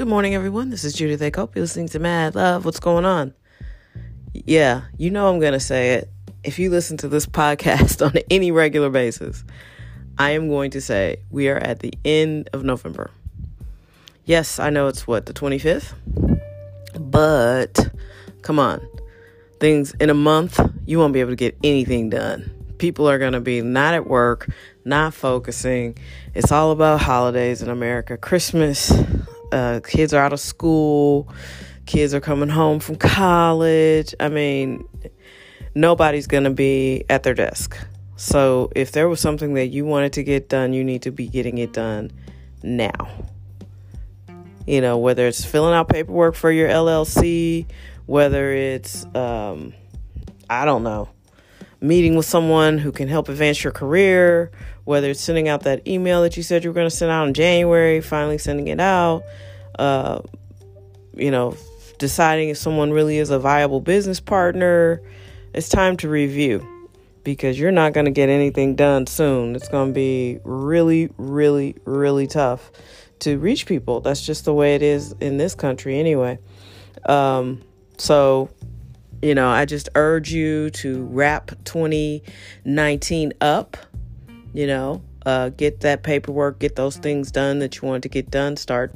Good morning, everyone. This is Judith A. You're listening to Mad Love. What's going on? Yeah, you know I'm going to say it. If you listen to this podcast on any regular basis, I am going to say we are at the end of November. Yes, I know it's what, the 25th? But come on. Things in a month, you won't be able to get anything done. People are going to be not at work, not focusing. It's all about holidays in America. Christmas, uh, kids are out of school, kids are coming home from college. I mean, nobody's going to be at their desk. So if there was something that you wanted to get done, you need to be getting it done now. You know, whether it's filling out paperwork for your LLC, whether it's, um, I don't know, meeting with someone who can help advance your career, whether it's sending out that email that you said you were going to send out in January, finally sending it out, uh, you know, deciding if someone really is a viable business partner. It's time to review because you're not going to get anything done soon. It's going to be really, really, really tough to reach people. That's just the way it is in this country, anyway. Um, so you know, I just urge you to wrap 2019 up, you know, uh, get that paperwork, get those things done that you want to get done, start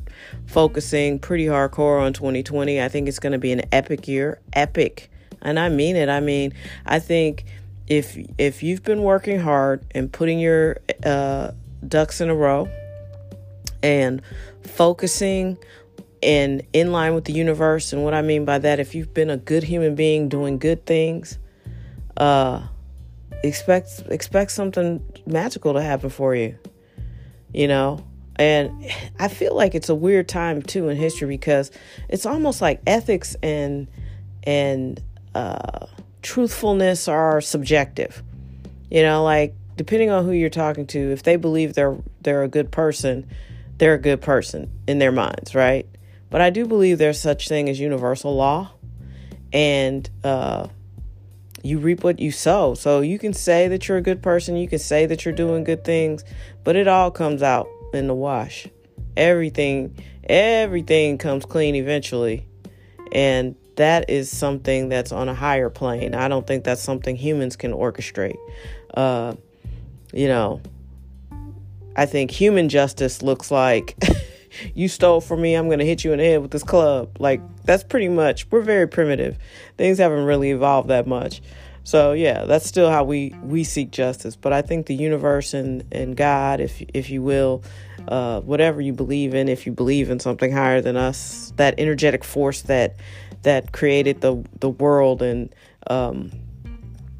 focusing pretty hardcore on 2020. I think it's going to be an epic year, epic. And I mean it. I mean, I think if if you've been working hard and putting your uh, ducks in a row and focusing and in line with the universe. And what I mean by that, if you've been a good human being doing good things, uh, expect expect something magical to happen for you. You know, and I feel like it's a weird time too in history because it's almost like ethics and and uh, truthfulness are subjective. You know, like depending on who you're talking to, if they believe they're they're a good person, they're a good person in their minds, right? But I do believe there's such thing as universal law, and uh, you reap what you sow. So you can say that you're a good person, you can say that you're doing good things, but it all comes out in the wash. Everything, everything comes clean eventually, and that is something that's on a higher plane. I don't think that's something humans can orchestrate. Uh, you know, I think human justice looks like. you stole from me, I'm going to hit you in the head with this club. Like, that's pretty much, we're very primitive. Things haven't really evolved that much. So yeah, that's still how we we seek justice. But I think the universe and and God, if if you will, uh, whatever you believe in, if you believe in something higher than us, that energetic force that that created the the world and um,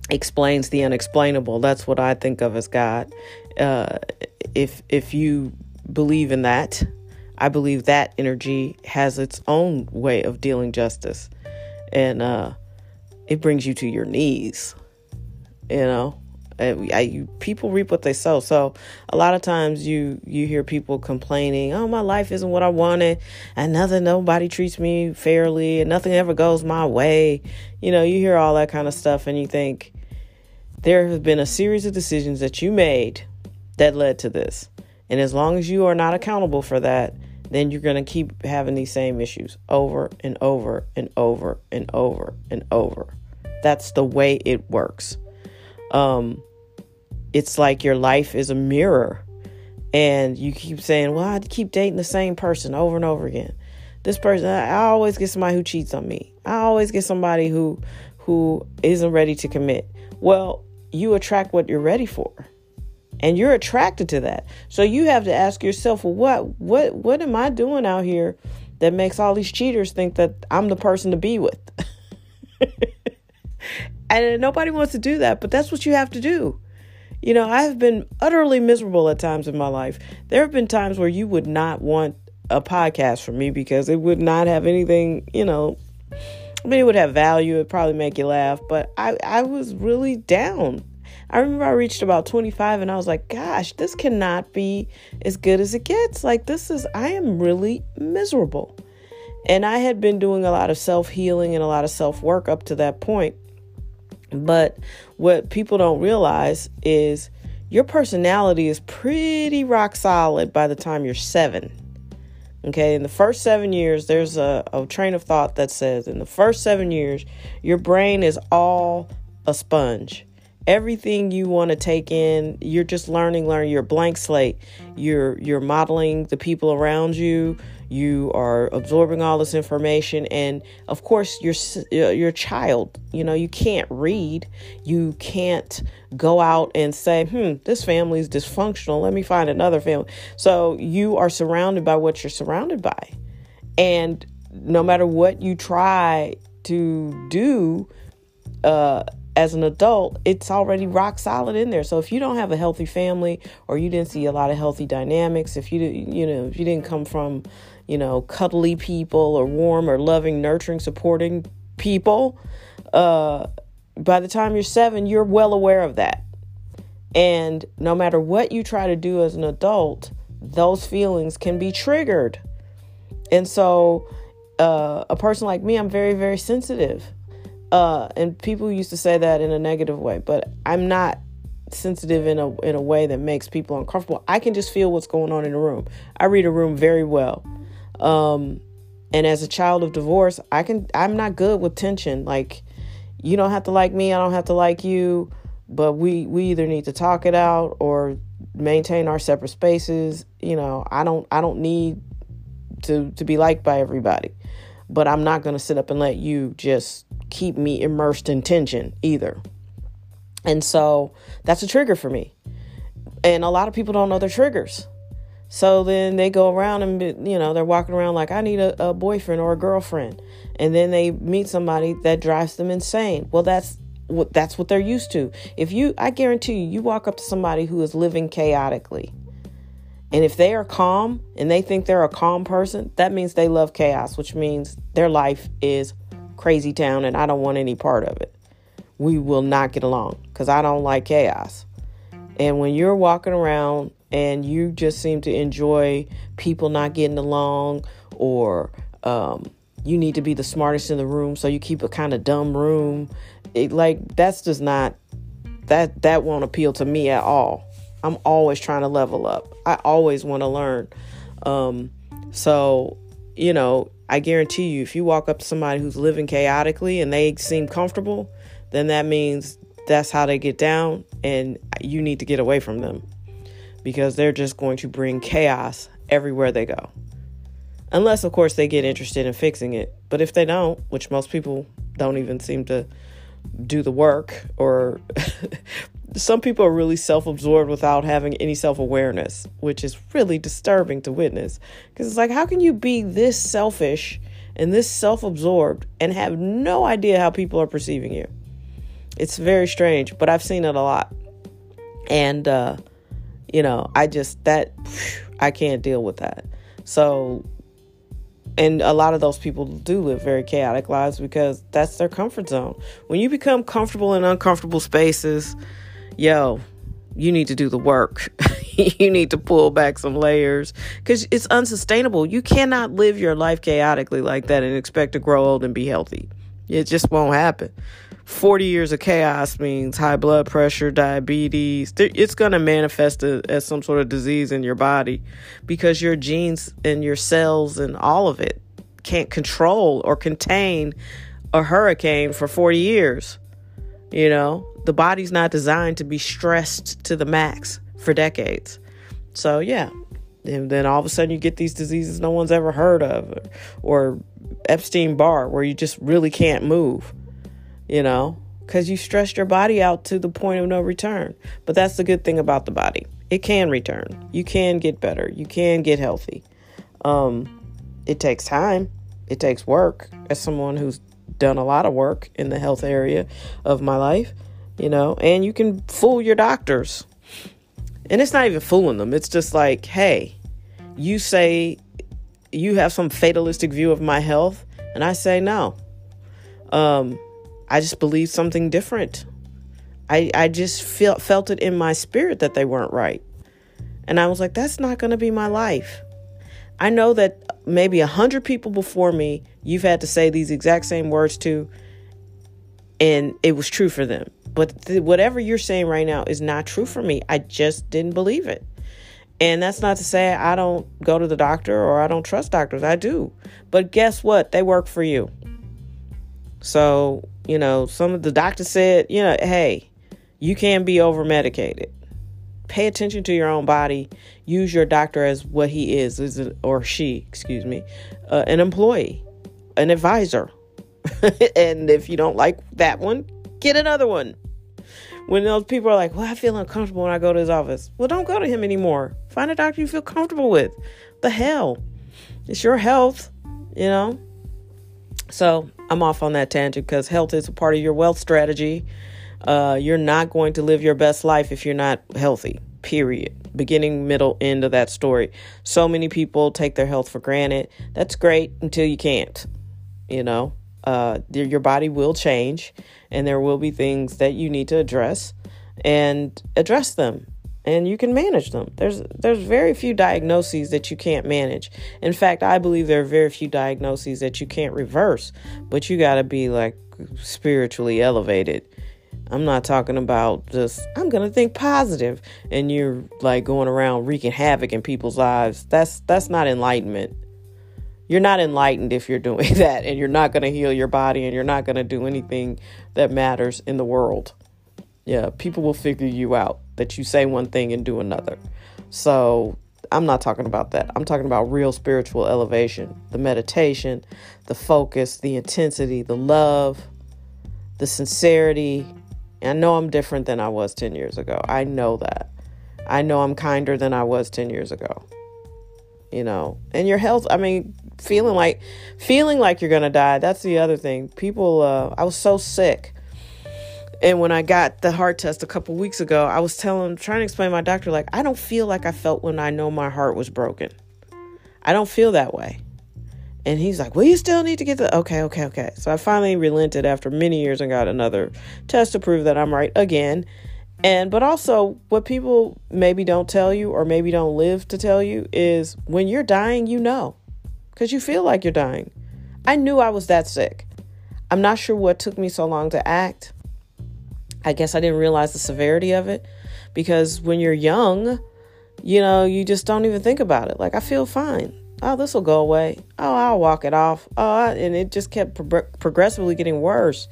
explains the unexplainable. That's what I think of as God. Uh, if if you believe in that, I believe that energy has its own way of dealing justice. And uh, it brings you to your knees. You know, I, I, you, people reap what they sow. So a lot of times you you hear people complaining, "Oh, my life isn't what I wanted, and nothing, nobody treats me fairly, and nothing ever goes my way." You know, you hear all that kind of stuff, and you think there have been a series of decisions that you made that led to this. And as long as you are not accountable for that, then you're going to keep having these same issues over and over and over and over and over. That's the way it works. Um, it's like your life is a mirror, and you keep saying, Well, I keep dating the same person over and over again. This person, I always get somebody who cheats on me. I always get somebody who who isn't ready to commit. Well, you attract what you're ready for and you're attracted to that. So you have to ask yourself, well, what what what am I doing out here that makes all these cheaters think that I'm the person to be with? and nobody wants to do that, but that's what you have to do. You know, I have been utterly miserable at times in my life. There have been times where you would not want a podcast from me because it would not have anything, you know, I mean, it would have value. It'd probably make you laugh, but I, I was really down I remember I reached about 25 and I was like, gosh, this cannot be as good as it gets. Like, this is, I am really miserable. And I had been doing a lot of self healing and a lot of self work up to that point. But what people don't realize is your personality is pretty rock solid by the time you're seven. Okay, in the first seven years, there's a, a train of thought that says in the first seven years, your brain is all a sponge. Everything you want to take in, you're just learning, learning. You're blank slate. You're you're modeling the people around you. You are absorbing all this information. And of course you're you're a child you know you can't read. You can't go out and say hmm this family is dysfunctional. Let me find another family. So you are surrounded by what you're surrounded by. And no matter what you try to do uh as an adult, it's already rock solid in there. So if you don't have a healthy family or you didn't see a lot of healthy dynamics, if you you know, if you didn't come from you know, cuddly people or warm or loving, nurturing, supporting people. Uh, by the time you're seven, you're well aware of that. And no matter what you try to do as an adult, those feelings can be triggered. And so, uh, a person like me, I'm very, very sensitive. Uh, and people used to say that in a negative way, but I'm not sensitive in a in a way that makes people uncomfortable. I can just feel what's going on in a room. I read a room very well. Um, and as a child of divorce, I can I'm not good with tension. Like you don't have to like me, I don't have to like you, but we we either need to talk it out or maintain our separate spaces. You know, I don't I don't need to to be liked by everybody. But I'm not going to sit up and let you just keep me immersed in tension either. And so that's a trigger for me. And a lot of people don't know their triggers. So then they go around and, you know, they're walking around like, I need a, a boyfriend or a girlfriend. And then they meet somebody that drives them insane. Well, that's what that's what they're used to. If you I guarantee you, you walk up to somebody who is living chaotically. And if they are calm and they think they're a calm person, that means they love chaos, which means their life is crazy town and I don't want any part of it. We will not get along because I don't like chaos. And when you're walking around and you just seem to enjoy people not getting along or um, you need to be the smartest in the room so you keep a kind of dumb room it, like that's just not that that won't appeal to me at all i'm always trying to level up i always want to learn um, so you know i guarantee you if you walk up to somebody who's living chaotically and they seem comfortable then that means that's how they get down and you need to get away from them because they're just going to bring chaos everywhere they go. Unless, of course, they get interested in fixing it. But if they don't, which most people don't even seem to do the work, or some people are really self absorbed without having any self awareness, which is really disturbing to witness. Because it's like, how can you be this selfish and this self absorbed and have no idea how people are perceiving you? It's very strange, but I've seen it a lot. And, uh, you know, I just that I can't deal with that. So and a lot of those people do live very chaotic lives because that's their comfort zone. When you become comfortable in uncomfortable spaces, yo, you need to do the work. you need to pull back some layers because it's unsustainable. You cannot live your life chaotically like that and expect to grow old and be healthy. It just won't happen. 40 years of chaos means high blood pressure, diabetes. It's going to manifest as some sort of disease in your body because your genes and your cells and all of it can't control or contain a hurricane for 40 years. You know, the body's not designed to be stressed to the max for decades. So, yeah. And then all of a sudden you get these diseases no one's ever heard of, or Epstein Barr, where you just really can't move you know, because you stressed your body out to the point of no return. But that's the good thing about the body it can return. You can get better, you can get healthy. Um, it takes time, it takes work. As someone who's done a lot of work in the health area of my life, you know, and you can fool your doctors. And it's not even fooling them, it's just like, hey, you say you have some fatalistic view of my health, and I say no. Um, I just believed something different. I, I just felt felt it in my spirit that they weren't right. And I was like, that's not going to be my life. I know that maybe a hundred people before me, you've had to say these exact same words to, and it was true for them. But th- whatever you're saying right now is not true for me. I just didn't believe it. And that's not to say I don't go to the doctor or I don't trust doctors. I do. But guess what? They work for you. So, you know, some of the doctors said, you know, hey, you can't be over medicated. Pay attention to your own body. Use your doctor as what he is, is it, or she, excuse me, uh, an employee, an advisor. and if you don't like that one, get another one. When those people are like, well, I feel uncomfortable when I go to his office. Well, don't go to him anymore. Find a doctor you feel comfortable with. The hell? It's your health, you know? So I'm off on that tangent because health is a part of your wealth strategy. Uh, you're not going to live your best life if you're not healthy, period. Beginning, middle, end of that story. So many people take their health for granted. That's great until you can't, you know? Uh, your body will change and there will be things that you need to address and address them and you can manage them. There's there's very few diagnoses that you can't manage. In fact, I believe there are very few diagnoses that you can't reverse, but you got to be like spiritually elevated. I'm not talking about just I'm going to think positive and you're like going around wreaking havoc in people's lives. That's that's not enlightenment. You're not enlightened if you're doing that, and you're not going to heal your body, and you're not going to do anything that matters in the world. Yeah, people will figure you out that you say one thing and do another. So I'm not talking about that. I'm talking about real spiritual elevation the meditation, the focus, the intensity, the love, the sincerity. I know I'm different than I was 10 years ago. I know that. I know I'm kinder than I was 10 years ago. You know, and your health, I mean, feeling like feeling like you're gonna die. That's the other thing. People, uh, I was so sick, and when I got the heart test a couple weeks ago, I was telling, trying to explain to my doctor, like I don't feel like I felt when I know my heart was broken. I don't feel that way. And he's like, Well, you still need to get the okay, okay, okay. So I finally relented after many years and got another test to prove that I'm right again. And but also what people maybe don't tell you or maybe don't live to tell you is when you're dying, you know because you feel like you're dying. I knew I was that sick. I'm not sure what took me so long to act. I guess I didn't realize the severity of it because when you're young, you know, you just don't even think about it. Like, I feel fine. Oh, this will go away. Oh, I'll walk it off. Oh, and it just kept pro- progressively getting worse.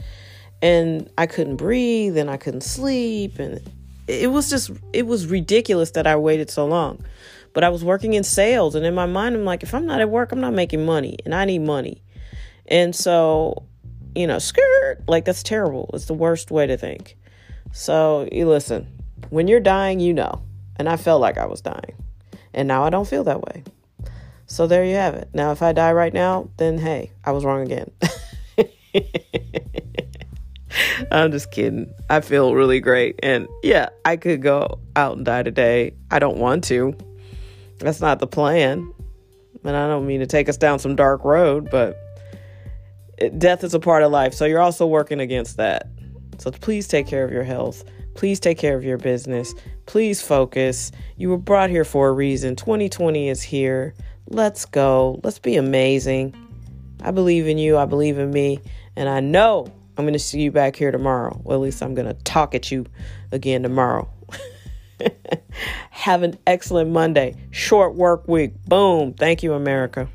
And I couldn't breathe and I couldn't sleep. And it was just, it was ridiculous that I waited so long. But I was working in sales, and in my mind, I'm like, if I'm not at work, I'm not making money, and I need money. And so, you know, skirt, like that's terrible. It's the worst way to think. So, you listen, when you're dying, you know. And I felt like I was dying. And now I don't feel that way. So there you have it. Now, if I die right now, then hey, I was wrong again. I'm just kidding. I feel really great. And yeah, I could go out and die today. I don't want to. That's not the plan. And I don't mean to take us down some dark road, but it, death is a part of life. So you're also working against that. So please take care of your health. Please take care of your business. Please focus. You were brought here for a reason. 2020 is here. Let's go. Let's be amazing. I believe in you. I believe in me. And I know I'm going to see you back here tomorrow. Well, at least I'm going to talk at you again tomorrow. Have an excellent Monday. Short work week. Boom. Thank you, America.